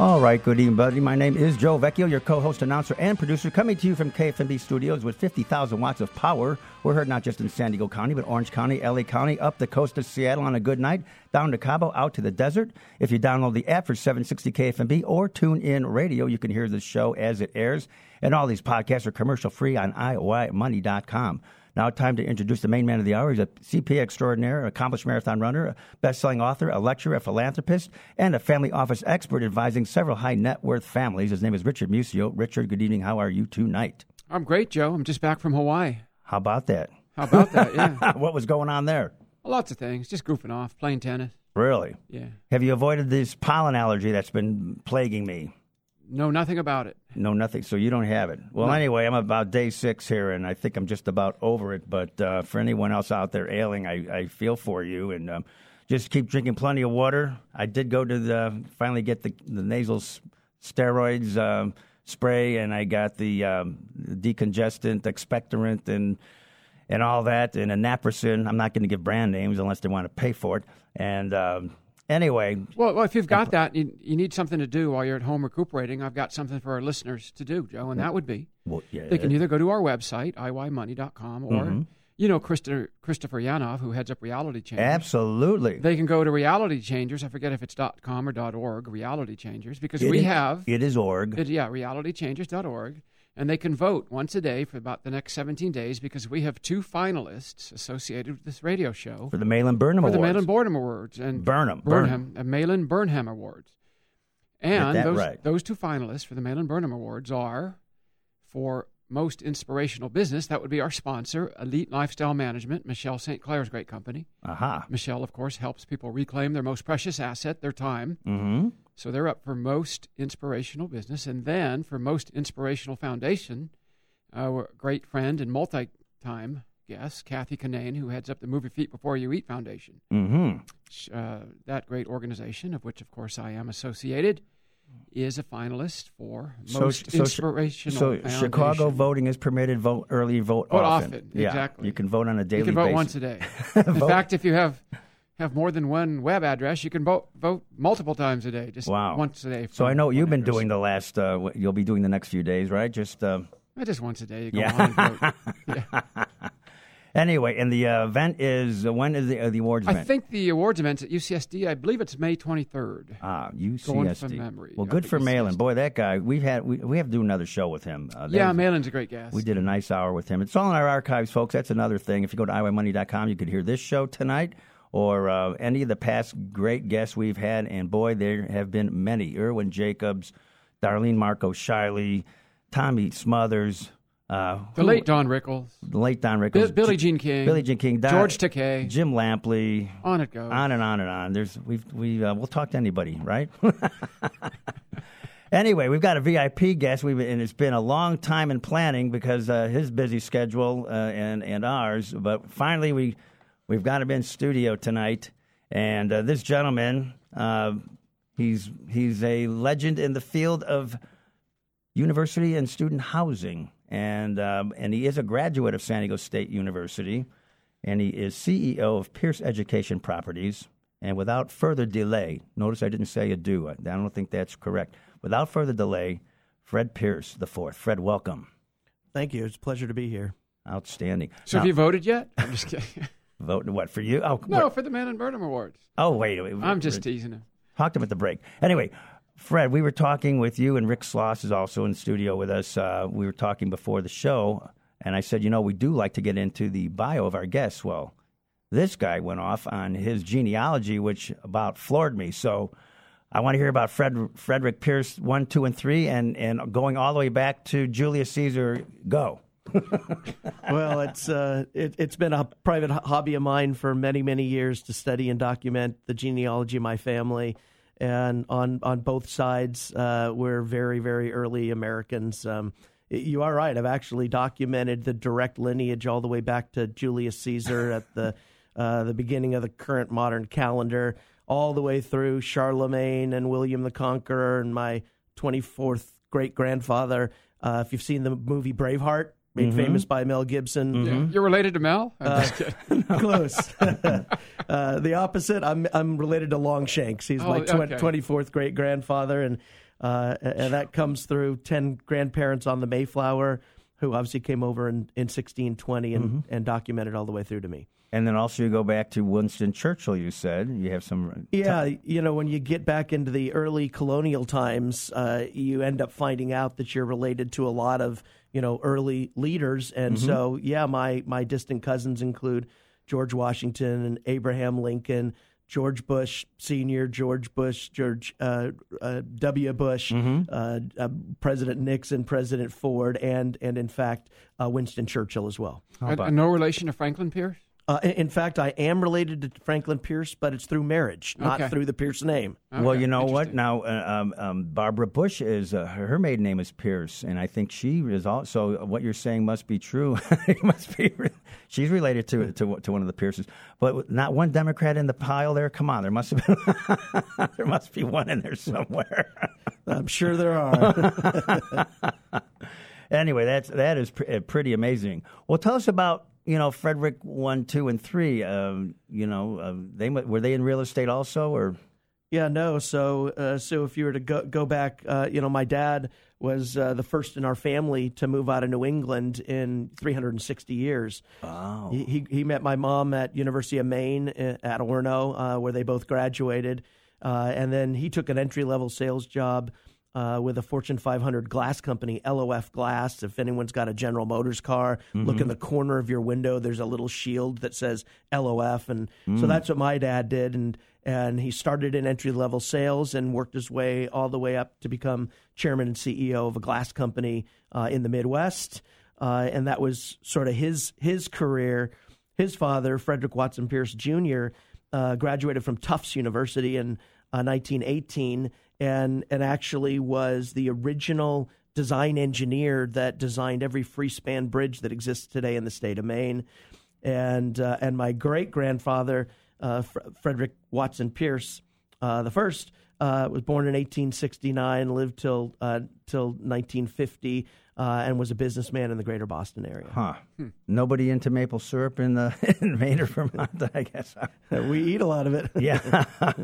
All right, good evening, buddy. My name is Joe Vecchio, your co-host, announcer, and producer, coming to you from KFMB studios with 50,000 watts of power. We're heard not just in San Diego County, but Orange County, LA County, up the coast of Seattle on a good night, down to Cabo, out to the desert. If you download the app for 760 KFMB or tune in radio, you can hear the show as it airs. And all these podcasts are commercial free on IOImoney.com. Now, time to introduce the main man of the hour. He's a CPA extraordinaire, accomplished marathon runner, a best-selling author, a lecturer, a philanthropist, and a family office expert advising several high net worth families. His name is Richard Musio. Richard, good evening. How are you tonight? I'm great, Joe. I'm just back from Hawaii. How about that? How about that? Yeah. what was going on there? Lots of things. Just goofing off, playing tennis. Really? Yeah. Have you avoided this pollen allergy that's been plaguing me? No, nothing about it. No, nothing. So you don't have it. Well, No. anyway, I'm about day six here, and I think I'm just about over it. But uh, for anyone else out there ailing, I, I feel for you, and um, just keep drinking plenty of water. I did go to the finally get the, the nasal s- steroids um, spray, and I got the um, decongestant, expectorant, and and all that, and a naproxen. I'm not going to give brand names unless they want to pay for it. And um, anyway, Well, well if you've got that, you, you need something to do while you're at home recuperating. I've got something for our listeners to do, Joe, and that would be well, yeah, they can either go to our website, iYmoney.com, or, Mm-hmm. you know, Christopher, Christopher Yanov, who heads up Reality Changers. absolutely. They can go to Reality Changers. I forget if it's .com or .org, Reality Changers, because we It is- have it is org. It, yeah, realitychangers.org. And they can vote once a day for about the next 17 days because we have two finalists associated with this radio show for the Malin Burnham for the Awards. Malin Burnham Awards and Burnham, Burnham, uh, Malin Burnham Awards. And that those, right. those two finalists for the Malin Burnham Awards are for most inspirational business. That would be our sponsor, Elite Lifestyle Management, Michelle St. Clair's great company. Aha. Michelle, of course, helps people reclaim their most precious asset, their time. Mm-hmm. So they're up for most inspirational business, and then for most inspirational foundation, our great friend and multi-time guest Kathy Kinane, who heads up the Move Your Feet Before You Eat Foundation. Mm-hmm. Uh, that great organization, of which of course I am associated, is a finalist for most so- inspirational. So foundation. Chicago voting is permitted. Vote early. Vote, Vote often. often, Yeah, exactly. You can vote on a daily You can vote basis. once a day. In fact, if you have have more than one web address, you can vote vote multiple times a day. Just Wow. once a day. So I know what you've been address. doing the last. Uh, what you'll be doing the next few days, right? Just uh, Uh, Just once a day. Yeah. on and vote. Yeah. anyway. And the uh, event is uh, when is the uh, the awards I think the awards event's at UCSD. I believe it's May 23rd. Ah, Going UCSD. from memory. Well, good for Malin. Boy, that guy. We've had we, we have to do another show with him. Uh, yeah, was- Malin's a great guest. We did a nice hour with him. It's all in our archives, folks. That's another thing. If you go to iYmoney.com, you could hear this show tonight or uh, any of the past great guests we've had. And boy, there have been many. Irwin Jacobs, Darlene Marcos Shiley, Tommy Smothers, uh, The who- late Don Rickles, the late Don Rickles, Billie J- Jean King, Billie Jean King, Don- George Takei. Jim Lampley, On it goes. on and on and on. There's we've we uh, we'll talk to anybody, right? anyway, we've got a VIP guest. We've and it's been a long time in planning because uh, his busy schedule uh, and and ours. But finally, we we've got him in studio tonight, and uh, this gentleman, uh, he's he's a legend in the field of university and student housing, and um, and he is a graduate of San Diego State University, and he is CEO of Pierce Education Properties. And without further delay, notice I didn't say adieu. I don't think that's correct. Without further delay, Fred Pierce the fourth. Fred, welcome. Thank you. It's a pleasure to be here. Outstanding. so Now, have you voted yet? I'm just kidding. vote what for you? Oh no, what- for the Malin Burnham Awards. Oh wait, wait, I'm just teasing him. talked to him at the break. Anyway, Fred, we were talking with you, and Rick Sloss is also in the studio with us. Uh, we were talking before the show, and I said, you know, we do like to get into the bio of our guests. Well, this guy went off on his genealogy, which about floored me. So I want to hear about Fred, Frederick Pierce one, two, and three, and, and going all the way back to Julius Caesar. Go. well, it's uh, it, it's been a private hobby of mine for many many years to study and document the genealogy of my family, and on on both sides, uh, we're very very early Americans. Um, you are right. I've actually documented the direct lineage all the way back to Julius Caesar at the uh, the beginning of the current modern calendar, all the way through Charlemagne and William the Conqueror and my 24th great grandfather. Uh, if you've seen the movie Braveheart, made famous by Mel Gibson, Yeah. You're related to Mel? I'm Uh, just kidding. close. uh, the opposite. I'm I'm related to Longshanks. He's my Oh, okay. twenty fourth great grandfather, and uh, and that comes through ten grandparents on the Mayflower, who obviously came over in, in sixteen twenty and Mm-hmm. and documented all the way through to me. And then also you go back to Winston Churchill. You said you have some. Yeah, you know, when you get back into the early colonial times, uh, you end up finding out that you're related to a lot of you know early leaders, and so yeah, my my distant cousins include George Washington and Abraham Lincoln. George Bush Senior, George Bush, George uh, uh, W. Bush, uh, uh, President Nixon, President Ford, and and in fact uh, Winston Churchill as well. And- and no relation to Franklin Pierce? Uh, in in fact, I am related to Franklin Pierce, but it's through marriage, not Okay. through the Pierce name. well, you know what? Now, uh, um, um, Barbara Bush is uh, her her maiden name is Pierce, and I think she is also. What you're saying must be true. it must be. She's related to, to to one of the Pierces, but not one Democrat in the pile there. Come on, there must have been. there must be one in there somewhere. I'm sure there are. anyway, that's that is pr- uh, pretty amazing. Well, tell us about you know Frederick one, two, and three. Um, you know, um, they were they in real estate also, or yeah, no. So, uh, so if you were to go go back, uh, you know, my dad was uh, the first in our family to move out of New England in 360 years. wow, He, he he met my mom at University of Maine uh, at Orono, uh, where they both graduated, uh, and then he took an entry level sales job. Uh, with a Fortune 500 glass company, LOF Glass. If anyone's got a General Motors car, look in the corner of your window. There's a little shield that says LOF, and so that's what my dad did. And and he started in entry level sales and worked his way all the way up to become chairman and CEO of a glass company uh, in the Midwest. Uh, and that was sort of his his career. His father, Frederick Watson Pierce Jr., uh, graduated from Tufts University in uh, 1918, and and actually was the original design engineer that designed every free span bridge that exists today in the state of Maine. And uh, and my great grandfather, uh, Fr- Frederick Watson Pierce, uh, the first, uh, was born in 1869, lived till uh, till 1950, uh, and was a businessman in the greater Boston area. huh? Nobody into maple syrup in the in Maine or Vermont, I guess. we eat a lot of it. yeah,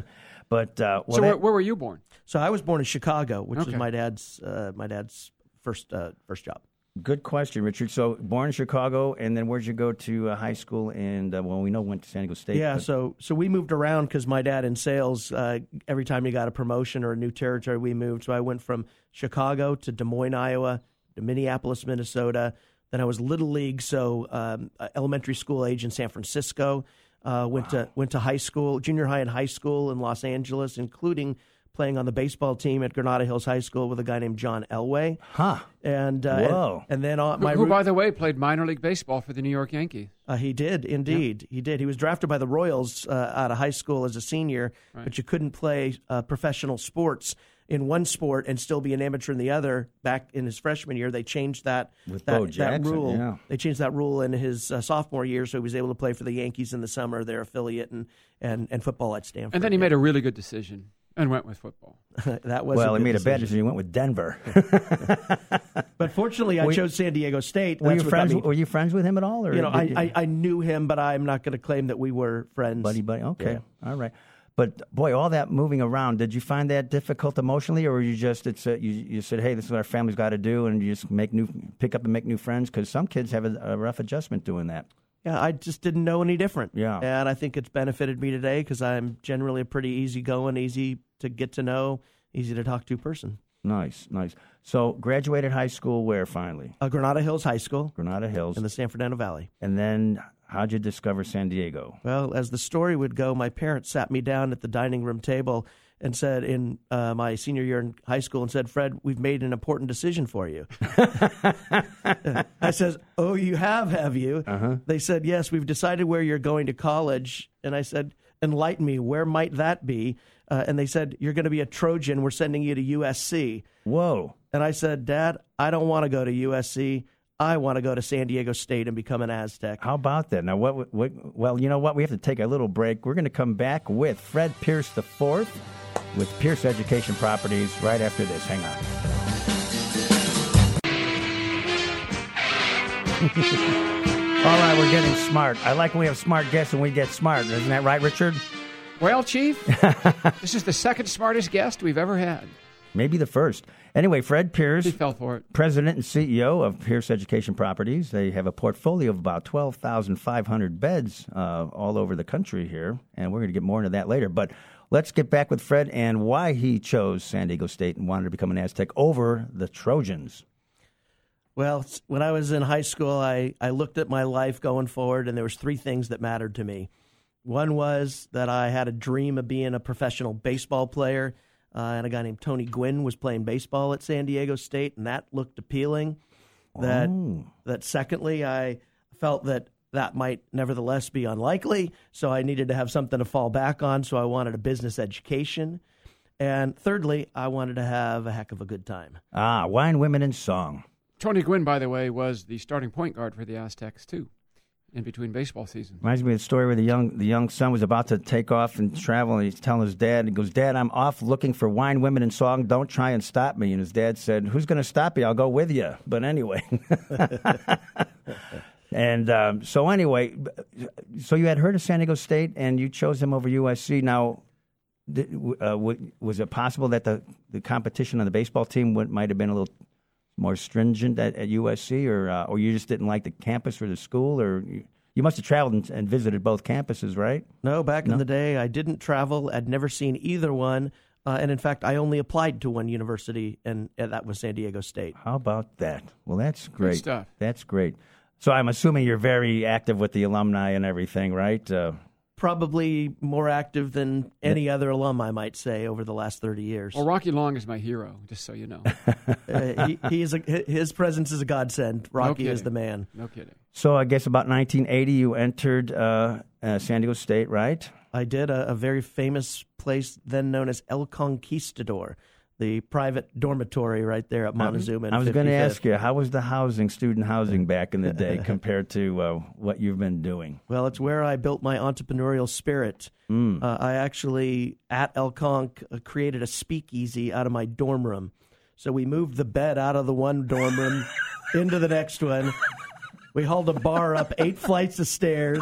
but uh, well, so, where, that- where were you born? So I was born in Chicago, which was my dad's uh, my dad's first uh, first job. good question, Richard. So born in Chicago, and then where'd you go to uh, high school? And uh, well, we know went to San Diego State. Yeah, but- so so we moved around because my dad in sales. Uh, every time he got a promotion or a new territory, we moved. So I went from Chicago to Des Moines, Iowa, to Minneapolis, Minnesota. Then I was little league, so um, elementary school age in San Francisco. Uh, went to went to high school, junior high and high school in Los Angeles, including playing on the baseball team at Granada Hills High School with a guy named John Elway. huh? And uh, Whoa. and, and then uh, Who, my who, root- by the way, played minor league baseball for the New York Yankees. Uh, he did indeed. He did. He was drafted by the Royals uh, out of high school as a senior, but you couldn't play uh, professional sports in one sport and still be an amateur in the other. Back in his freshman year, they changed that With that, Bo that rule. yeah. They changed that rule in his uh, sophomore year, so he was able to play for the Yankees in the summer, their affiliate, and and, and football at Stanford. And then he made a really good decision and went with football. that was Well, a he good made a bad decision. decision. He went with Denver. But fortunately, I Were- chose San Diego State. were you what got friends? Were you friends with him at all? Or you know, did I, I, I knew him, but I'm not going to claim that we were friends. buddy, buddy. Okay, Yeah. all right. But boy, all that moving around, did you find that difficult emotionally, or were you just it's a, you you said, hey, this is what our family's got to do, and you just make new pick up and make new friends? Because some kids have a, a rough adjustment doing that. Yeah, I just didn't know any different. Yeah. And I think it's benefited me today because I'm generally a pretty easygoing, easy to get to know, easy to talk to person. Nice, nice. So graduated high school where finally? Uh, Granada Hills High School Granada Hills, in the San Fernando Valley. and then how'd you discover San Diego? Well, as the story would go, my parents sat me down at the dining room table and said, in uh, my senior year in high school, and said, Fred, we've made an important decision for you. I says, Oh, you have, have you? Uh-huh. They said, Yes, we've decided where you're going to college. And I said, Enlighten me, where might that be? Uh, and they said, You're going to be a Trojan. We're sending you to USC. Whoa, And I said, Dad, I don't want to go to USC. I want to go to San Diego State and become an Aztec. How about that? Now, what, what? Well, you know what? We have to take a little break. We're going to come back with Fred Pierce IV with Pierce Education Properties right after this. Hang on. All right, we're getting smart. I like when we have smart guests and we get smart. Isn't that right, Richard? Well, Chief, this is the second smartest guest we've ever had. Maybe the first. Anyway, Fred Pierce, fell for it. President and CEO of Pierce Education Properties. They have a portfolio of about 12,500 beds uh, all over the country here, and we're going to get more into that later. But let's get back with Fred and why he chose San Diego State and wanted to become an Aztec over the Trojans. Well, when I was in high school, I, I looked at my life going forward, and there was three things that mattered to me. One was that I had a dream of being a professional baseball player, uh, and a guy named Tony Gwynn was playing baseball at San Diego State, and that looked appealing. That that secondly, I felt that that might nevertheless be unlikely, so I needed to have something to fall back on. So I wanted a business education, and thirdly, I wanted to have a heck of a good time. Ah, wine, women, and song. Tony Gwynn, by the way, was the starting point guard for the Aztecs, too, in between baseball seasons. Reminds me of the story where the young the young son was about to take off and travel, and he's telling his dad, he goes, "Dad, I'm off looking for wine, women, and song. Don't try and stop me." And his dad said, "Who's going to stop you? I'll go with you." But anyway, and um, so anyway, so you had heard of San Diego State, and you chose them over USC. Now, uh, was it possible that the the competition on the baseball team might have been a little more stringent at, at USC, or uh, or you just didn't like the campus or the school, or you, you must have traveled and, and visited both campuses, right? No, back in the day, I didn't travel. I'd never seen either one. Uh, and in fact, I only applied to one university, and, and that was San Diego State. How about that? Well, that's great. stuff. That's great. So I'm assuming you're very active with the alumni and everything, right? Uh, Probably more active than any other alum, I might say, over the last 30 years. Well, Rocky Long is my hero, just so you know. Uh, he, he is a, his presence is a godsend. Rocky is the man. No kidding. so I guess about 1980, you entered uh, uh, San Diego State, right? I did a, a very famous place then known as El Conquistador, the private dormitory right there at Montezuma. I was going to ask you, how was the housing, student housing back in the day compared to uh, what you've been doing? Well, it's where I built my entrepreneurial spirit. Hmm. Uh, I actually, at El Conch, uh, created a speakeasy out of my dorm room. So we moved the bed out of the one dorm room into the next one. We hauled a bar up eight flights of stairs,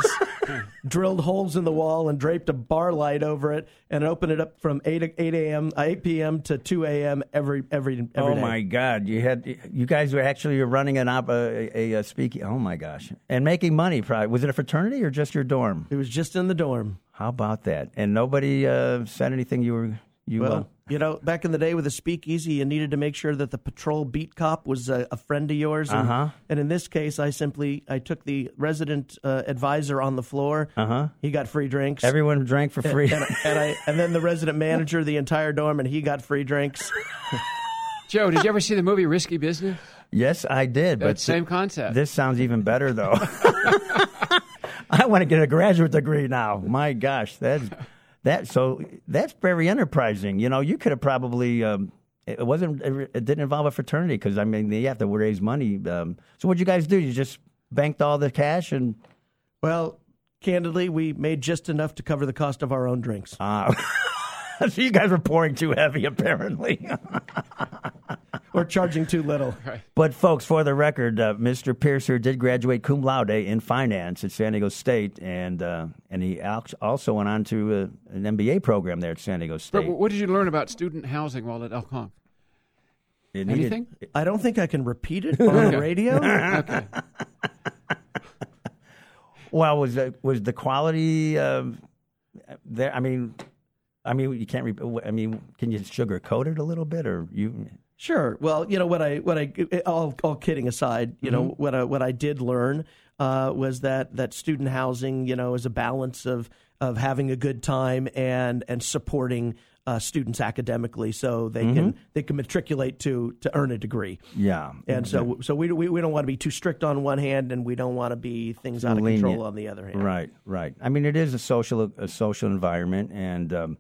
drilled holes in the wall, and draped a bar light over it, and opened it up from eight eight a.m. uh, eight p.m. to two a.m. every every every oh day. my God! You had you guys were actually running an op, a, a, a speaking. Oh my gosh! And making money. Probably was it a fraternity or just your dorm? It was just in the dorm. How about that? And nobody uh, said anything. You were you. uh, Well, you know, back in the day with a speakeasy, you needed to make sure that the patrol beat cop was a, a friend of yours. And, Uh-huh. and in this case, I simply I took the resident uh, advisor on the floor. uh huh. He got free drinks. Everyone drank for free. and, and I and then the resident manager, the entire dorm, and he got free drinks. Joe, did you ever see the movie Risky Business? yes, I did. But But same concept. This sounds even better, though. I want to get a graduate degree now. My gosh, that's that. So that's very enterprising. You know, you could have probably. Um, it wasn't. It didn't involve a fraternity because I mean, you have to raise money. Um, so what'd you guys do? You just banked all the cash and. Well, candidly, we made just enough to cover the cost of our own drinks. Uh, so you guys were pouring too heavy, apparently. We're charging too little. But folks, for the record, uh, Mr. Pierce here did graduate cum laude in finance at San Diego State, and uh, and he also went on to uh, an MBA program there at San Diego But State. what did you learn about student housing while at El Conch? It needed- Anything? I don't think I can repeat it on the radio. Okay. well, was the, was the quality there? I mean, I mean, you can't. Re- I mean, can you sugarcoat it a little bit, or you? Sure. Well, you know what I what I all all kidding aside, you know Mm-hmm. what I what I did learn uh, was that that student housing, you know, is a balance of of having a good time and and supporting uh, students academically, so they Mm-hmm. can they can matriculate to to earn a degree. Yeah, And so so we, we we don't want to be too strict on one hand, and we don't want to be things out of lenient. control on the other hand. Right, right. I mean, it is a social a social environment, and um,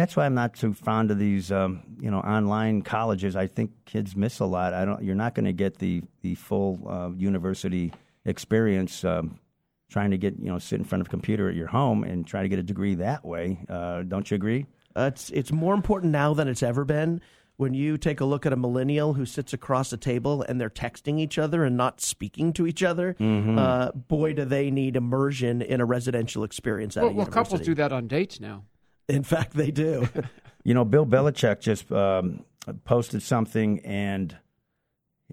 That's why I'm not too fond of these, um, you know, online colleges. I think kids miss a lot. I don't. You're not going to get the the full uh, university experience um, trying to get you know sit in front of a computer at your home and try to get a degree that way. Uh, don't you agree? Uh, it's it's more important now than it's ever been. When you take a look at a millennial who sits across a table and they're texting each other and not speaking to each other, Mm-hmm. uh, boy, do they need immersion in a residential experience at Well, a well, couples do that on dates now. In fact, they do. You know, Bill Belichick just um, posted something, and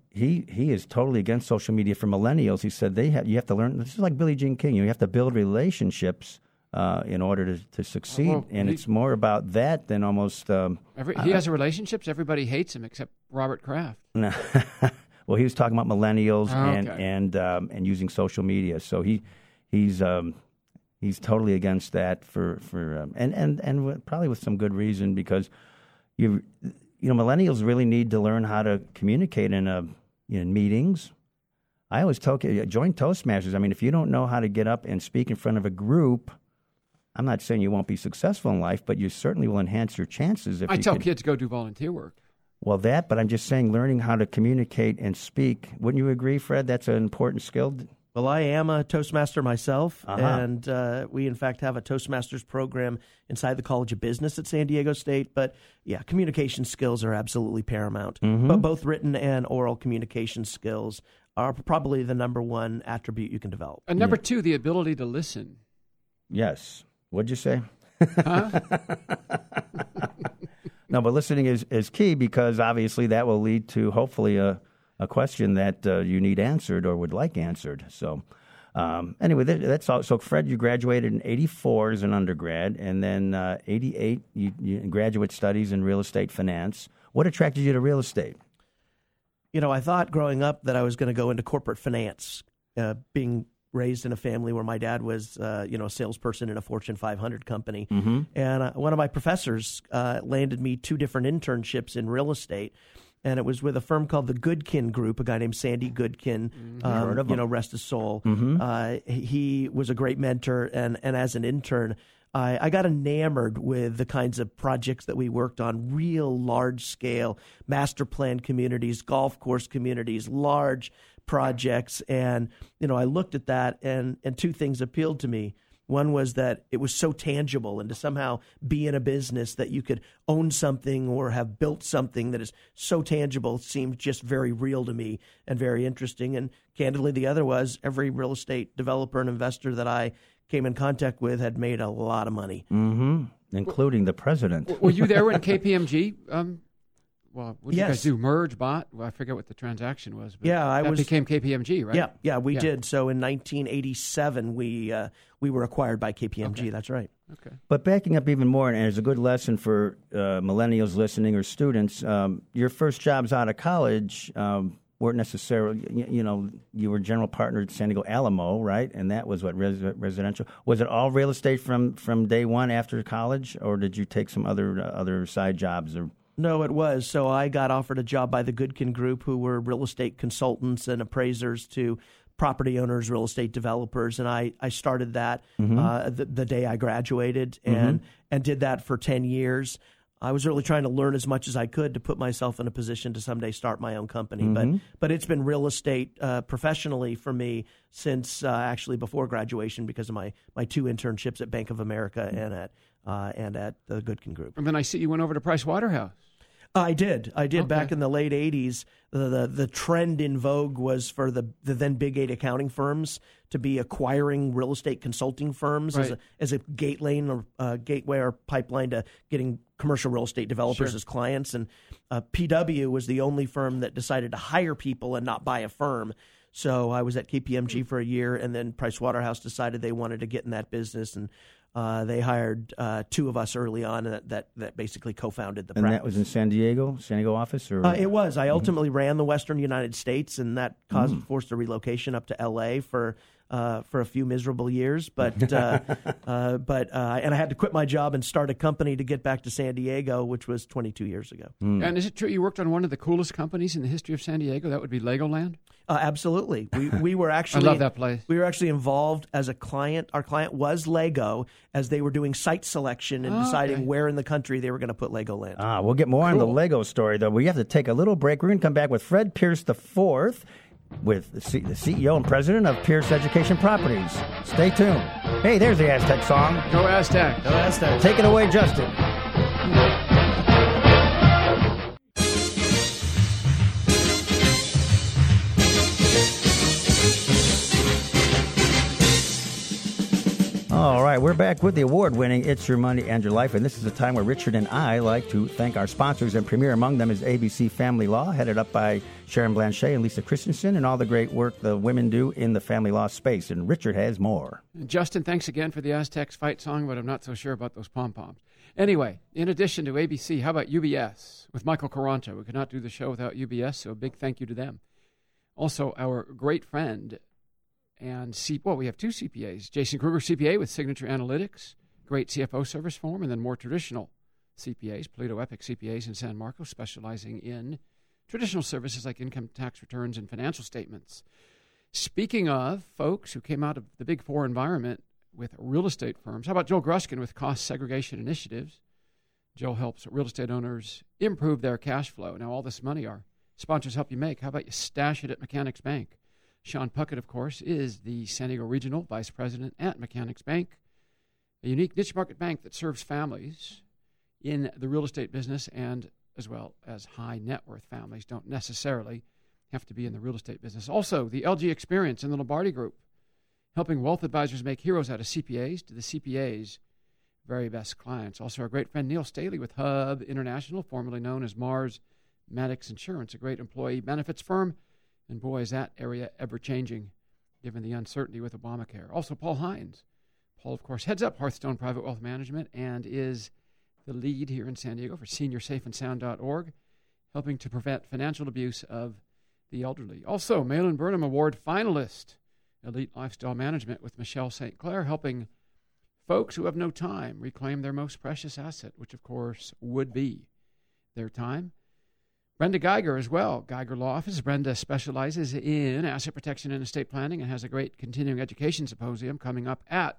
he he is totally against social media for millennials. He said they have you have to learn. This is like Billie Jean King. You have to build relationships uh, in order to, to succeed, Well, and he- it's more about that than almost. Um, Every, he has relationships. Everybody hates him except Robert Kraft. well, he was talking about millennials Oh, and okay. and um, and using social media. So he he's um, he's totally against that for for um, and and and probably with some good reason because you you know millennials really need to learn how to communicate in a in meetings. I always tell kids, join Toastmasters. I mean, if you don't know how to get up and speak in front of a group. I'm not saying you won't be successful in life, but you certainly will enhance your chances if I tell kids go do volunteer work. well, that, but I'm just saying, learning how to communicate and speak. Wouldn't you agree, Fred? That's an important skill. Well, I am a Toastmaster myself, Uh-huh. and uh, we, in fact, have a Toastmasters program inside the College of Business at San Diego State. But yeah, communication skills are absolutely paramount. Mm-hmm. But both written and oral communication skills are probably the number one attribute you can develop. And number two, the ability to listen. Yes. What'd you say? Huh? No, but listening is, is key because obviously that will lead to hopefully a, a question that uh, you need answered or would like answered. So, um, anyway, that, that's all. So, Fred, you graduated in 84 as an undergrad, and then uh, 88, you, you graduate studies in real estate finance. What attracted you to real estate? You know, I thought growing up that I was going to go into corporate finance, uh, being raised in a family where my dad was, uh, you know, a salesperson in a Fortune 500 company. Mm-hmm. And uh, one of my professors uh, landed me two different internships in real estate. And it was with a firm called the Goodkin Group, a guy named Sandy Goodkin. Um, Heard of you him. know, rest his soul. Mhm. Uh, he- he was a great mentor, and and as an intern, I, I got enamored with the kinds of projects that we worked on, real large scale master plan communities, golf course communities, large projects, and you know, I looked at that, and and two things appealed to me. One was that it was so tangible, and to somehow be in a business that you could own something or have built something that is so tangible seemed just very real to me and very interesting. And candidly, the other was every real estate developer and investor that I came in contact with had made a lot of money. Mm-hmm. Including the president. Were you there when KPMG? Um, well, what did you guys do? Merge, bought? Well, I forget what the transaction was. But Yeah, I that was- became KPMG, right? Yeah, yeah, we Yeah. did. So in 1987, we uh, we were acquired by KPMG. Okay. That's right. Okay. But backing up even more, and it's a good lesson for uh, millennials listening or students, um, your first jobs out of college um, weren't necessarily, you, you know, you were general partner at San Diego Alamo, right? And that was what, res- residential? Was it all real estate from, from day one after college, or did you take some other, uh, other side jobs? Or No, it was. So I got offered a job by the Goodkin Group, who were real estate consultants and appraisers to property owners, real estate developers, and I, I started that uh, the, the day I graduated and and did that for ten years. I was really trying to learn as much as I could to put myself in a position to someday start my own company. But but it's been real estate uh, professionally for me since uh, actually before graduation because of my my two internships at Bank of America and at uh, and at the Goodkin Group. And then I see you went over to Price Waterhouse. I did. I did Okay. back in the late '80s. The, the the trend in vogue was for the the then big eight accounting firms to be acquiring real estate consulting firms as a as a gate lane or uh, gateway or pipeline to getting commercial real estate developers Sure. as clients. And uh, PW was the only firm that decided to hire people and not buy a firm. So I was at KPMG for a year, and then Price Waterhouse decided they wanted to get in that business, and uh, they hired uh, two of us early on, that that, that basically co-founded the and practice. that was in San Diego, San Diego office? Or Uh, it was. Mm-hmm. I ultimately ran the Western United States, and that caused Mm. forced a relocation up to L.A. for uh, for a few miserable years, but uh, uh, but uh, and I had to quit my job and start a company to get back to San Diego, which was 22 years ago. Mm. And is it true you worked on one of the coolest companies in the history of San Diego? That would be Legoland. Uh, absolutely, we we were actually I love that place. We were actually involved as a client. Our client was Lego as they were doing site selection and Oh, deciding okay. where in the country they were going to put Legoland. Ah, we'll get more on the Lego story, though. We have to take a little break. We're going to come back with Fred Pierce IV, with the, C- the CEO and president of Pierce Education Properties. Stay tuned. Hey, there's the Aztec song. Go Aztec. So Aztec. Take it away, Justin. All right, we're back with the award winning It's Your Money and Your Life. And this is a time where Richard and I like to thank our sponsors, and premier among them is ABC Family Law, headed up by Sharon Blanchet and Lisa Christensen, and all the great work the women do in the family law space. And Richard has more. Justin, thanks again for the Aztecs fight song, but I'm not so sure about those pom poms. Anyway, in addition to ABC, how about UBS with Michael Caranto? We could not do the show without UBS, so a big thank you to them. Also, our great friend and C- well, we have two CPAs Jason Kruger, CPA with Signature Analytics, great CFO service form, and then more traditional CPAs, Polito Epic CPAs in San Marcos, specializing in traditional services like income tax returns and financial statements. Speaking of folks who came out of the big four environment with real estate firms, how about Joel Gruskin with Cost Segregation Initiatives? Joel helps real estate owners improve their cash flow. Now, all this money our sponsors help you make. How about you stash it at Mechanics Bank? Sean Puckett, of course, is the San Diego Regional Vice President at Mechanics Bank, a unique niche market bank that serves families in the real estate business and as well as high net worth families don't necessarily have to be in the real estate business. Also, the LG Experience in the Lombardi Group, helping wealth advisors make heroes out of CPAs to the CPA's very best clients. Also, our great friend Neil Staley with Hub International, formerly known as Mars Maddox Insurance, a great employee benefits firm. And boy, is that area ever changing given the uncertainty with Obamacare. Also, Paul Hines. Paul, of course, heads up Hearthstone Private Wealth Management and is the lead here in San Diego for seniorsafeandsound.org, helping to prevent financial abuse of the elderly. Also, Malin Burnham Award finalist, Elite Lifestyle Management with Michelle St. Clair, helping folks who have no time reclaim their most precious asset, which, of course, would be their time. Brenda Geiger as well, Geiger Law Office. Brenda specializes in asset protection and estate planning and has a great continuing education symposium coming up at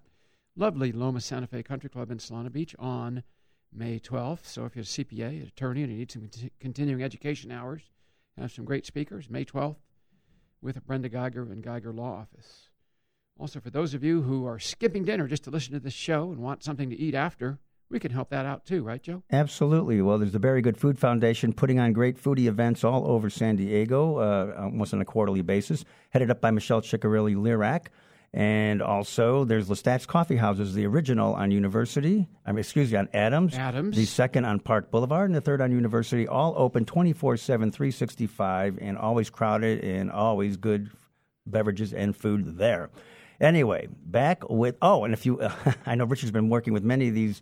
lovely Loma Santa Fe Country Club in Solana Beach on May 12th. So if you're a CPA, an attorney, and you need some conti- continuing education hours, have some great speakers, May 12th with Brenda Geiger and Geiger Law Office. Also, for those of you who are skipping dinner just to listen to this show and want something to eat after, we can help that out too, right, Joe? Absolutely. Well, there's the Very Good Food Foundation putting on great foodie events all over San Diego, uh, almost on a quarterly basis, headed up by Michelle Ciccarelli Lerach. And also, there's Lestat's Coffee Houses, the original on University, I mean, excuse me, on Adams. Adams. The second on Park Boulevard, and the third on University, all open 24 7, 365, and always crowded and always good beverages and food there. Anyway, back with, oh, and if you, I know Richard's been working with many of these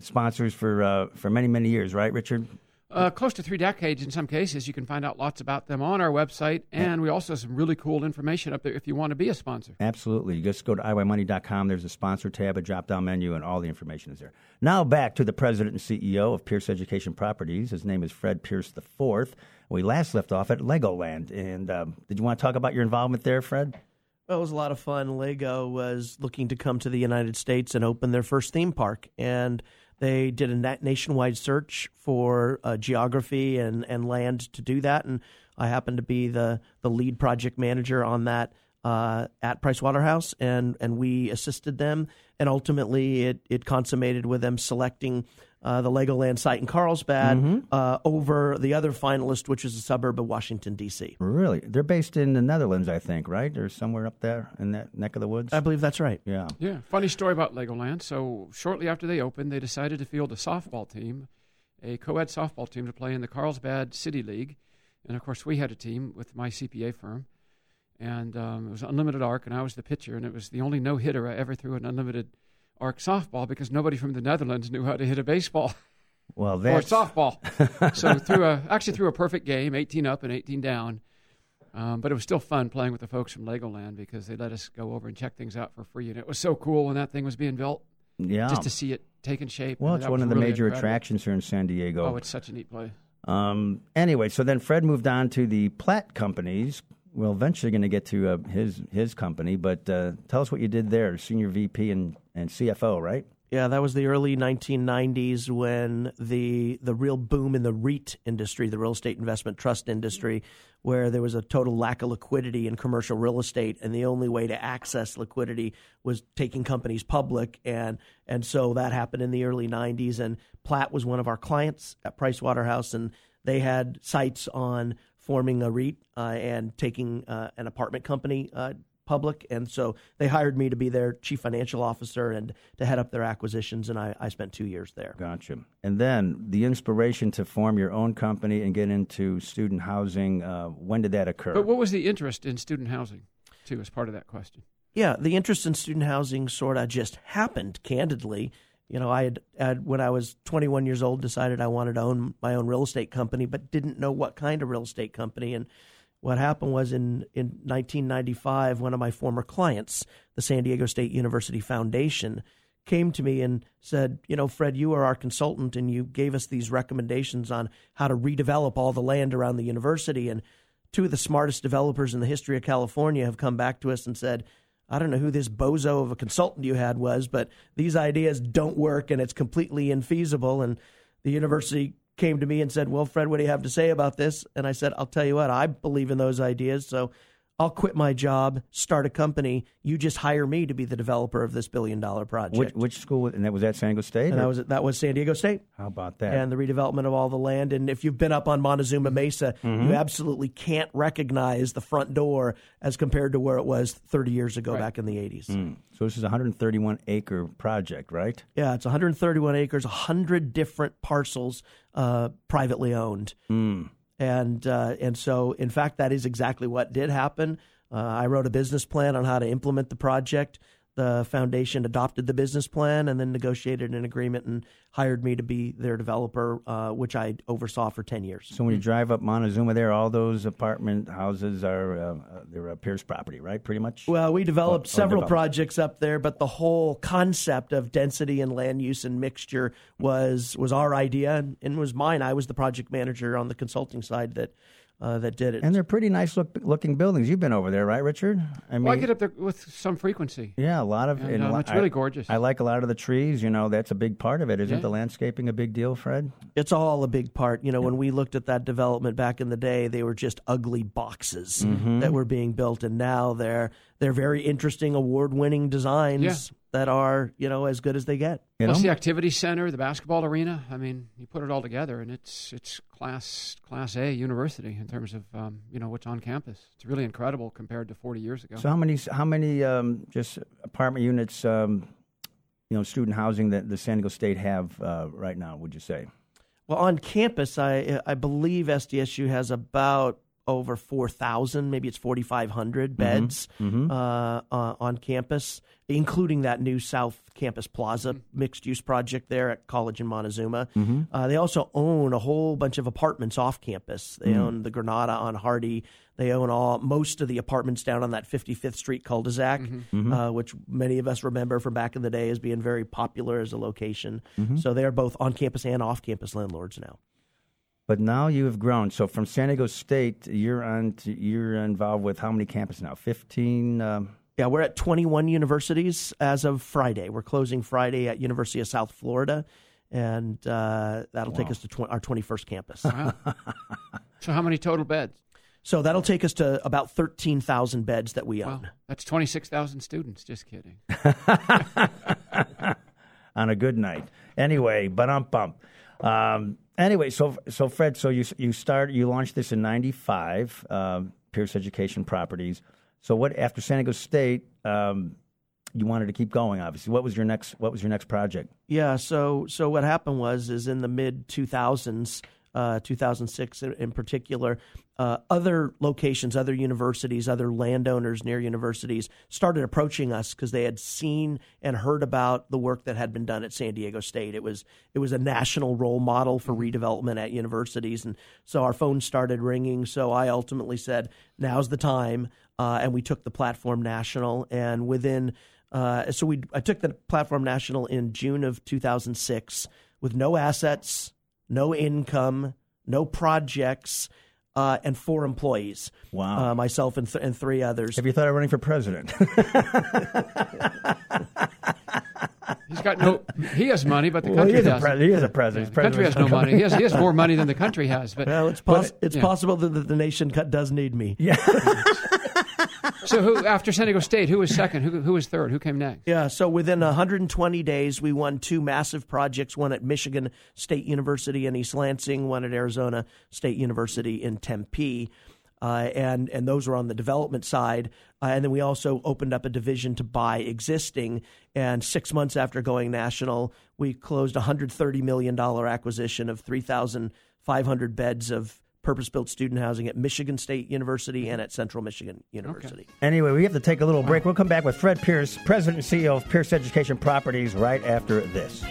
sponsors for uh, for many many years, right, Richard? Uh, close to three decades in some cases. You can find out lots about them on our website, and we also have some really cool information up there if you want to be a sponsor. Absolutely. You just go to iYmoney.com. There's a sponsor tab, a drop down menu, and all the information is there. Now back to the president and CEO of Pierce Education Properties. His name is Fred Pierce IV. We last left off at Legoland, and um, did you want to talk about your involvement there, Fred? Well, it was a lot of fun. Lego was looking to come to the United States and open their first theme park, and they did a na- nationwide search for uh, geography and, and land to do that. And I happened to be the, the lead project manager on that uh, at Price Waterhouse, and, and we assisted them. And ultimately, it, it consummated with them selecting uh, the Legoland site in Carlsbad uh, over the other finalist, which is a suburb of Washington, D.C. Really? They're based in the Netherlands, I think, right? Or somewhere up there in that neck of the woods? I believe that's right. yeah. Yeah, funny story about Legoland. So shortly after they opened, they decided to field a softball team, a co-ed softball team to play in the Carlsbad City League, and of course we had a team with my CPA firm, and um, it was unlimited arc, and I was the pitcher, and it was the only no hitter I ever threw an unlimited arc softball because nobody from the Netherlands knew how to hit a baseball Well, or softball. so threw a actually threw a perfect game, 18 up and 18 down. Um, but it was still fun playing with the folks from Legoland because they let us go over and check things out for free, and it was so cool when that thing was being built. Yeah. Just to see it taking shape. well, it's one of the really major incredible. attractions here in San Diego. Oh, it's such a neat place. Um, anyway, so then Fred moved on to the Platt companies. Well, eventually going to get to uh, his his company, but uh, tell us what you did there, senior VP and, and CFO, right? Yeah, that was the early 1990s when the the real boom in the REIT industry, the real estate investment trust industry, where there was a total lack of liquidity in commercial real estate, and the only way to access liquidity was taking companies public, and and so that happened in the early 90s. And Platt was one of our clients at Price Waterhouse, and they had sites on forming a REIT uh, and taking uh, an apartment company uh, public. And so they hired me to be their chief financial officer and to head up their acquisitions. And I, I spent two years there. Gotcha. And then the inspiration to form your own company and get into student housing. Uh, when did that occur? But what was the interest in student housing, too, as part of that question? Yeah, the interest in student housing sort of just happened, candidly. You know, I had, had, when I was 21 years old, decided I wanted to own my own real estate company, but didn't know what kind of real estate company. And what happened was in, in 1995, one of my former clients, the San Diego State University Foundation, came to me and said, You know, Fred, you are our consultant and you gave us these recommendations on how to redevelop all the land around the university. And two of the smartest developers in the history of California have come back to us and said, I don't know who this bozo of a consultant you had was, but these ideas don't work and it's completely infeasible. And the university came to me and said, Well, Fred, what do you have to say about this? And I said, I'll tell you what, I believe in those ideas. So I'll quit my job, start a company. You just hire me to be the developer of this billion dollar project. which, which school? And that was at San Diego State? and that was that was San Diego State how about that? and the redevelopment of all the land. And if you've been up on Montezuma Mesa, you absolutely can't recognize the front door as compared to where it was 30 years ago back in the 80s. Hmm. so this is a 131 acre project, right? Yeah, it's 131 acres, 100 different parcels uh, privately owned. And, uh, and so, in fact, that is exactly what did happen. Uh, I wrote a business plan on how to implement the project. The foundation adopted the business plan and then negotiated an agreement and hired me to be their developer, uh, which I oversaw for 10 years. So when you drive up Montezuma, there, all those apartment houses are uh, they're a Pierce property, right? Pretty much. Well, we developed Or- or several developed. projects up there, but the whole concept of density and land use and mixture was was our idea and, and was mine. I was the project manager on the consulting side that uh, that did it. and they're pretty nice look, looking buildings. You've been over there, right, Richard? I mean, Well, I get up there with some frequency. yeah, a lot of. And, and a um, lot- it's really I- gorgeous. I like a lot of the trees. You know, that's a big part of it. Isn't Yeah. the landscaping a big deal, Fred? it's all a big part. You know, when we looked at that development back in the day, they were just ugly boxes Mm-hmm. that were being built, and now they're they're very interesting, award-winning designs Yeah. That are you know as good as they get. You Plus know? the activity center, the basketball arena. I mean, you put it all together, and it's it's class class A university in terms of um, you know what's on campus. It's really incredible compared to 40 years ago. So how many how many um, just apartment units, um, you know, student housing that the San Diego State have uh, right now? Would you say? Well, on campus, I I believe SDSU has about over four thousand, maybe it's forty five hundred beds Uh, uh, on campus, including that new South Campus Plaza mixed use project there at College in Montezuma. Uh, they also own a whole bunch of apartments off campus. They own the Granada on Hardy. They own all most of the apartments down on that 55th Street cul-de-sac, Uh, which many of us remember from back in the day as being very popular as a location. So they are both on campus and off campus landlords now. But now you have grown. So from San Diego State, you're on. To, you're involved with how many campuses now? Fifteen. Um, Yeah, we're at 21 universities as of Friday. We're closing Friday at University of South Florida, and uh, that'll take us to tw- our 21st campus. Wow. so how many total beds? so that'll take us to about 13,000 beds that we Wow, own. that's 26,000 students. Just kidding. on a good night. Anyway, but um bump. Um, anyway, so so Fred, so you you start you launched this in '95, um, Pierce Education Properties. So what after San Diego State, um, you wanted to keep going. Obviously, what was your next what was your next project? Yeah. So so what happened was is in the mid 2000s, uh, 2006 in, in particular, uh, other locations, other universities, other landowners near universities started approaching us because they had seen and heard about the work that had been done at San Diego State. It was it was a national role model for redevelopment at universities, and so our phones started ringing. So I ultimately said, "Now's the time," uh, and we took the platform national. And within uh, so we I took the platform national in June of 2006 with no assets, no income, no projects uh, and four employees. Wow. Uh, myself and, th- and three others. Have you thought of running for president? He's got no. He has money, but the well, country he doesn't. pre- he is a president. the country has no money. He has, he has more money than the country has. But well, it's, pos- but, it's yeah. possible that the, the nation cut does need me. Yeah. So who after San Diego State? Who was second? Who, who was third? Who came next? Yeah, so within 120 days, we won two massive projects one at Michigan State University in East Lansing, one at Arizona State University in Tempe. Uh, and and those were on the development side, uh, and then we also opened up a division to buy existing. And six months after going national, we closed a hundred thirty million dollar acquisition of three thousand five hundred beds of purpose-built student housing at Michigan State University and at Central Michigan University. Anyway, we have to take a little break. We'll come back with Fred Pierce, President and CEO of Pierce Education Properties, right after this.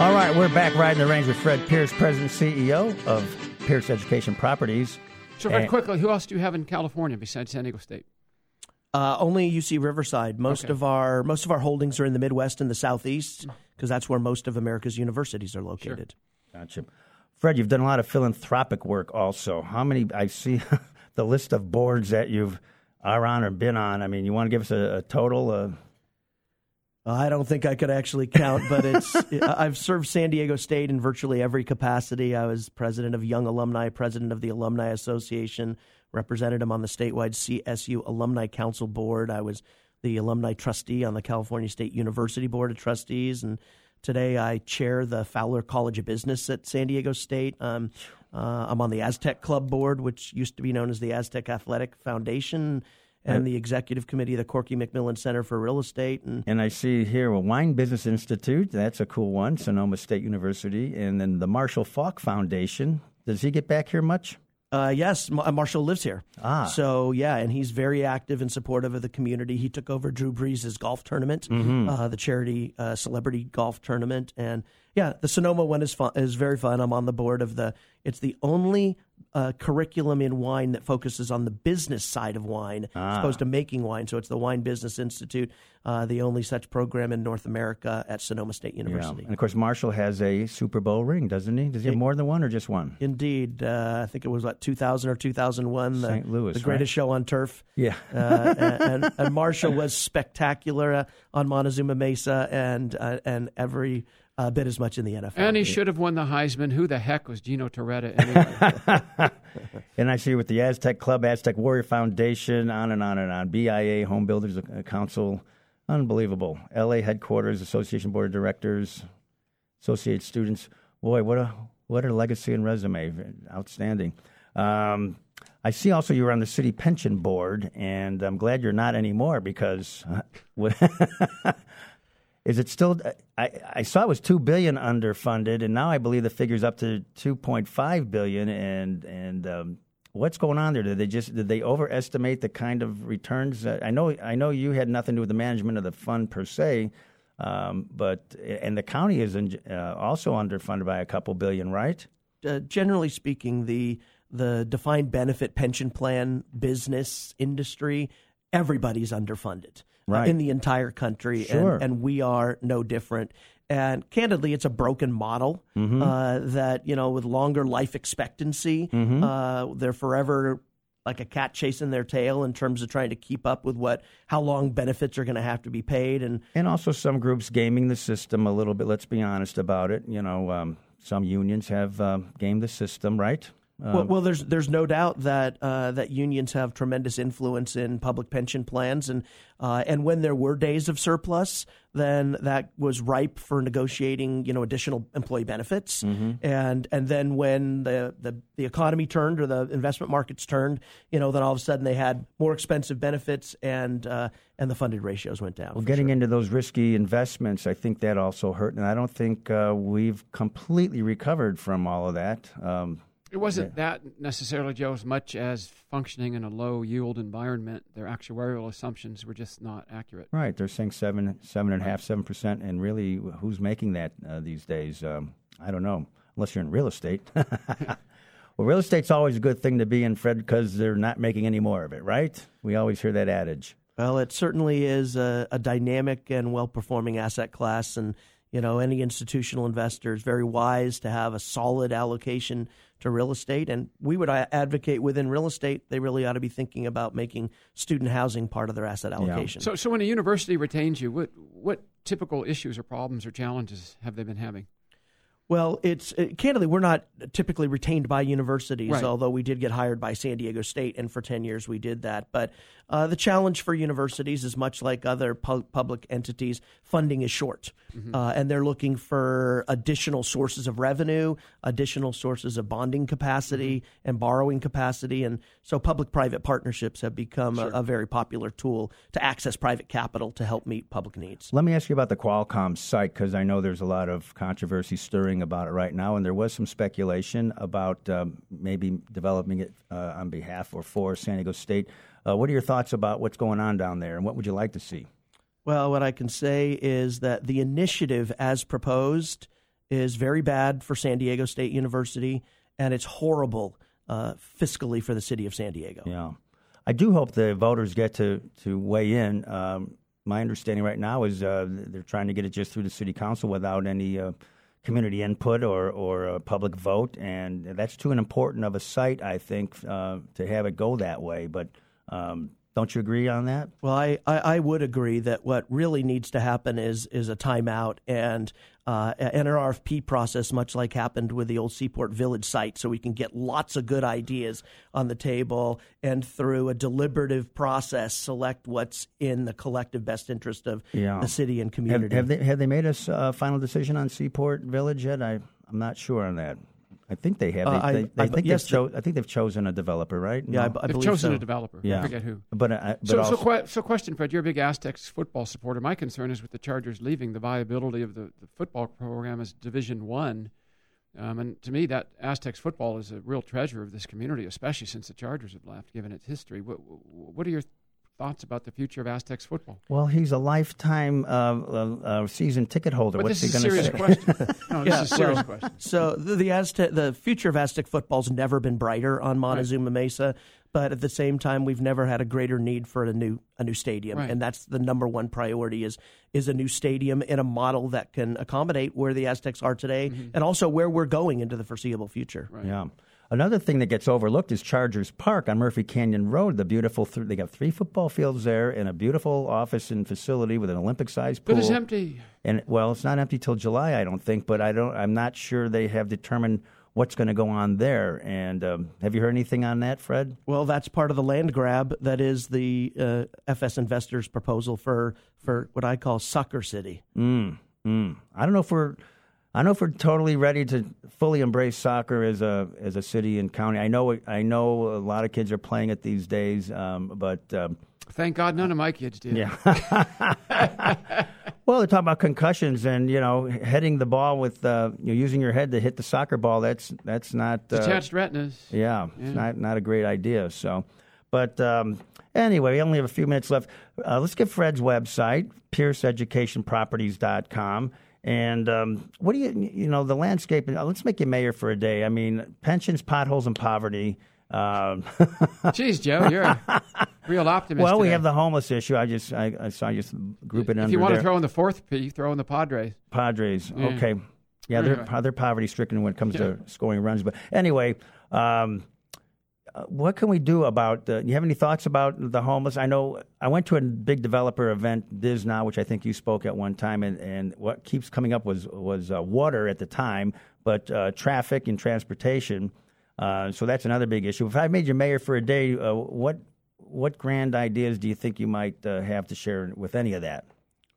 All right, we're back riding the range with Fred Pierce, President and CEO of Pierce Education Properties. So very And- quickly, who else do you have in California besides San Diego State? Uh, only UC Riverside. Most Okay. of our most of our holdings are in the Midwest and the Southeast because that's where most of America's universities are located. Gotcha. Fred, you've done a lot of philanthropic work also. How many, I see the list of boards that you've are on or been on. I mean, you want to give us a, a total? Uh, I don't think I could actually count, but it's I've served San Diego State in virtually every capacity. I was president of Young Alumni, president of the Alumni Association, represented them on the statewide CSU Alumni Council Board. I was the alumni trustee on the California State University Board of Trustees, and today I chair the Fowler College of Business at San Diego State. Um, uh, I'm on the Aztec Club Board, which used to be known as the Aztec Athletic Foundation. And the executive committee of the Corky McMillin Center for Real Estate, and and I see here a Wine Business Institute. That's a cool one. Sonoma State University. And then the Marshall Faulk Foundation. Does he get back here much? Uh, yes, Ma- Marshall lives here. Ah. So, yeah, and he's very active and supportive of the community. He took over Drew Brees' golf tournament, uh, the charity uh, celebrity golf tournament. And, yeah, the Sonoma one is fun, is very fun. I'm on the board of the, it's the only uh, curriculum in wine that focuses on the business side of wine as opposed to making wine. So it's the Wine Business Institute, uh, the only such program in North America at Sonoma State University. And of course, Marshall has a Super Bowl ring, doesn't he? Does he have more than one or just one? Indeed, uh, I think it was what 2000 or 2001, the, St. Louis, the greatest show on turf. Yeah. uh, and, and Marshall was spectacular uh, on Montezuma Mesa, and uh, and every uh, bit as much in the NFL. And he should have won the Heisman. Who the heck was Gino Torretta anyway? And I see with the Aztec Club, Aztec Warrior Foundation, on and on and on. BIA, Home Builders uh, Council, unbelievable. LA headquarters, Association Board of Directors, Associate Students. Boy, what a what a legacy and resume! Outstanding. Um, I see also you were on the city pension board, and I'm glad you're not anymore because. Is it still? I, I saw it was two billion underfunded, and now I believe the figure's up to two point five billion. And and um, what's going on there? Did they just did they overestimate the kind of returns? I know I know you had nothing to do with the management of the fund per se, um, but and the county is in, uh, also underfunded by a couple billion, right? uh, generally speaking, the the defined benefit pension plan business industry, everybody's underfunded Right. in the entire country, Sure. and, and we are no different. And candidly, it's a broken model Mm-hmm. uh, that you know, with longer life expectancy, Mm-hmm. uh, they're forever like a cat chasing their tail in terms of trying to keep up with what how long benefits are going to have to be paid and And also some groups gaming the system a little bit. Let's be honest about it. You know, um, some unions have um, gamed the system, right? Well, well, there's there's no doubt that uh, that unions have tremendous influence in public pension plans, and uh, and when there were days of surplus, then that was ripe for negotiating, you know, additional employee benefits, mm-hmm. and and then when the, the the economy turned or the investment markets turned, you know, then all of a sudden they had more expensive benefits, and uh, and the funded ratios went down. Well, getting sure. into those risky investments, I think that also hurt, and I don't think uh, we've completely recovered from all of that. Um, it wasn't that necessarily, Joe, as much as functioning in a low yield environment. Their actuarial assumptions were just not accurate. Right, they're saying seven, seven and a half, seven percent, and really, who's making that uh, these days? Um, I don't know, unless you're in real estate. well, real estate's always a good thing to be in, Fred, because they're not making any more of it, right? We always hear that adage. Well, it certainly is a, a dynamic and well-performing asset class, and you know, any institutional investor is very wise to have a solid allocation to real estate. And we would uh, advocate within real estate, they really ought to be thinking about making student housing part of their asset allocation. Yeah. So, so when a university retains you, what, what typical issues or problems or challenges have they been having? Well, it's it, candidly we're not typically retained by universities, right. although we did get hired by San Diego State, and for ten years we did that. But uh, the challenge for universities is much like other pu- public entities, funding is short, mm-hmm. uh, and they're looking for additional sources of revenue, additional sources of bonding capacity mm-hmm. and borrowing capacity, and so public-private partnerships have become sure. a, a very popular tool to access private capital to help meet public needs. Let me ask you about the Qualcomm site because I know there's a lot of controversy stirring about it right now, and there was some speculation about um, maybe developing it uh, on behalf or for San Diego State. Uh, what are your thoughts about what's going on down there, and what would you like to see? Well, what I can say is that the initiative as proposed is very bad for San Diego State University, and it's horrible uh, fiscally for the city of San Diego. Yeah. I do hope the voters get to, to weigh in. Um, my understanding right now is uh, they're trying to get it just through the city council without any uh, community input or, or a public vote, and that's too important of a site, I think, uh, to have it go that way. But um, don't you agree on that? Well, I, I, I, would agree that what really needs to happen is is a timeout and uh, an RFP process, much like happened with the old Seaport Village site, so we can get lots of good ideas on the table and through a deliberative process select what's in the collective best interest of yeah. the city and community. Have, have, they have they made a uh, final decision on Seaport Village yet? I I'm not sure on that. I think they have. They, uh, I, they, they I, think yes, they've cho- I think they've chosen a developer, right? Yeah, no? I, they've chosen so. a developer. Yeah. I forget who. But, uh, but so, also, so, que- so, question, Fred. You're a big Aztecs football supporter. My concern is with the Chargers leaving, the viability of the, the football program as Division One. Um, and to me, that Aztecs football is a real treasure of this community, especially since the Chargers have left, given its history. What, what are your thoughts about the future of Aztecs football? Well, he's a lifetime uh, uh, uh season ticket holder. But What's this he going to say? Question. No, this yeah, is a serious well, question. So the the, Aztec, the future of Aztec football's never been brighter on Montezuma right. Mesa. But at the same time, we've never had a greater need for a new a new stadium, right. and that's the number one priority is is a new stadium in a model that can accommodate where the Aztecs are today, mm-hmm. and also where we're going into the foreseeable future. Right. Yeah. Another thing that gets overlooked is Chargers Park on Murphy Canyon Road. The beautiful, th- they got three football fields there and a beautiful office and facility with an Olympic-sized pool. But it's empty. And well, it's not empty till July, I don't think. But I don't. I'm not sure they have determined what's going to go on there. And um, have you heard anything on that, Fred? Well, that's part of the land grab. That is the uh, FS Investors proposal for for what I call Soccer City. Mm, mm. I don't know if we're I don't know if we're totally ready to fully embrace soccer as a as a city and county. I know I know a lot of kids are playing it these days, um, but um, thank God none of my kids did. Yeah. well, they're talking about concussions and you know heading the ball with uh, you know, using your head to hit the soccer ball. That's that's not uh, detached retinas. Yeah, yeah, it's not not a great idea. So, but um, anyway, we only have a few minutes left. Uh, let's get Fred's website, PierceEducationProperties.com. And um, what do you, you know, the landscape, uh, let's make you mayor for a day. I mean, pensions, potholes, and poverty. Um, Jeez, Joe, you're a real optimist. Well, today. we have the homeless issue. I just, I, I saw you group it if under. If you want there. to throw in the fourth P, throw in the Padres. Padres, yeah. okay. Yeah, they're, they're poverty stricken when it comes yeah. to scoring runs. But anyway, um, what can we do about the, you have any thoughts about the homeless i know i went to a big developer event DISNOW which i think you spoke at one time and, and what keeps coming up was was uh, water at the time but uh, traffic and transportation Uh, so that's another big issue. If I made you mayor for a day, uh, what what grand ideas do you think you might uh, have to share with any of that?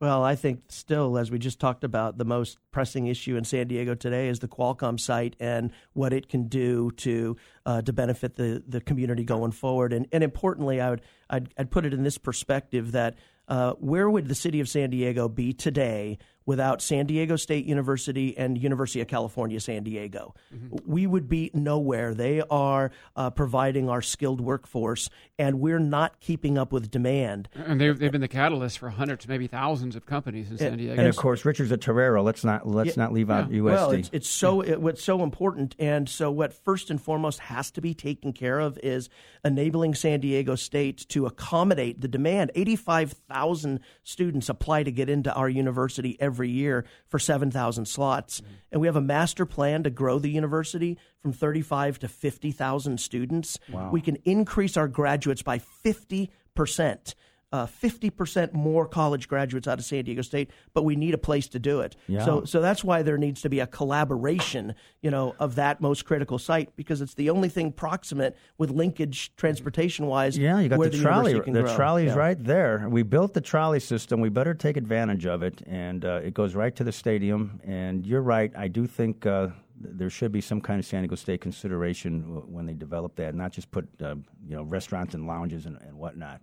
Well, I think still, as we just talked about, the most pressing issue in San Diego today is the Qualcomm site and what it can do to uh, to benefit the, the community going forward. And, and importantly, I would I'd, I'd put it in this perspective that uh, where would the city of San Diego be today without San Diego State University and University of California, San Diego. Mm-hmm. We would be nowhere. They are uh, providing our skilled workforce, and we're not keeping up with demand. And they've, they've been the catalyst for hundreds, maybe thousands of companies in San Diego. And of course, Richard's a Torero. Let's not let's yeah, not leave out yeah. USD. Well, it's, it's so it, what's so important, and so what first and foremost has to be taken care of is enabling San Diego State to accommodate the demand. Eighty-five thousand students apply to get into our university every every year for 7,000 slots. Mm-hmm. And we have a master plan to grow the university from 35 to 50,000 students. Wow. We can increase our graduates by 50 percent uh, 50% more college graduates out of San Diego State, but we need a place to do it. Yeah. So, so that's why there needs to be a collaboration, you know, of that most critical site because it's the only thing proximate with linkage transportation wise. Yeah, you got the, the trolley. The grow. trolley's yeah. right there. We built the trolley system. We better take advantage of it, and uh, it goes right to the stadium. And you're right. I do think. Uh, there should be some kind of San Diego State consideration when they develop that, not just put uh, you know restaurants and lounges and, and whatnot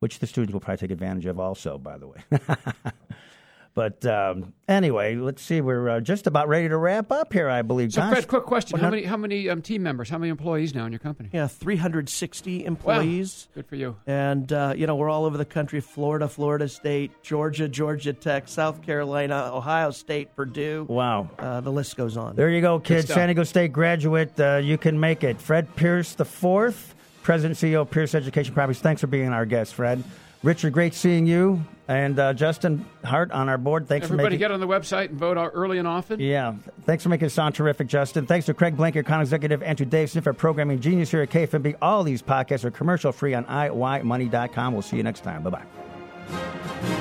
which the students will probably take advantage of also, by the way. but um, anyway, let's see. We're uh, just about ready to wrap up here, I believe. So, Gosh, Fred, quick question: How many how many um, team members? How many employees now in your company? Yeah, three hundred sixty employees. Wow. Good for you. And uh, you know, we're all over the country: Florida, Florida State, Georgia, Georgia Tech, South Carolina, Ohio State, Purdue. Wow. Uh, the list goes on. There you go, kids. San Diego State graduate. Uh, you can make it. Fred Pierce the fourth President CEO of Pierce Education Properties. Thanks for being our guest, Fred. Richard, great seeing you. And uh, Justin Hart on our board. Thanks Everybody for making. Everybody get on the website and vote early and often. Yeah. Thanks for making it sound terrific, Justin. Thanks to Craig Blank, account executive, and to Dave Smith, our programming genius here at KFMB. All these podcasts are commercial free on iYmoney.com. We'll see you next time. Bye bye.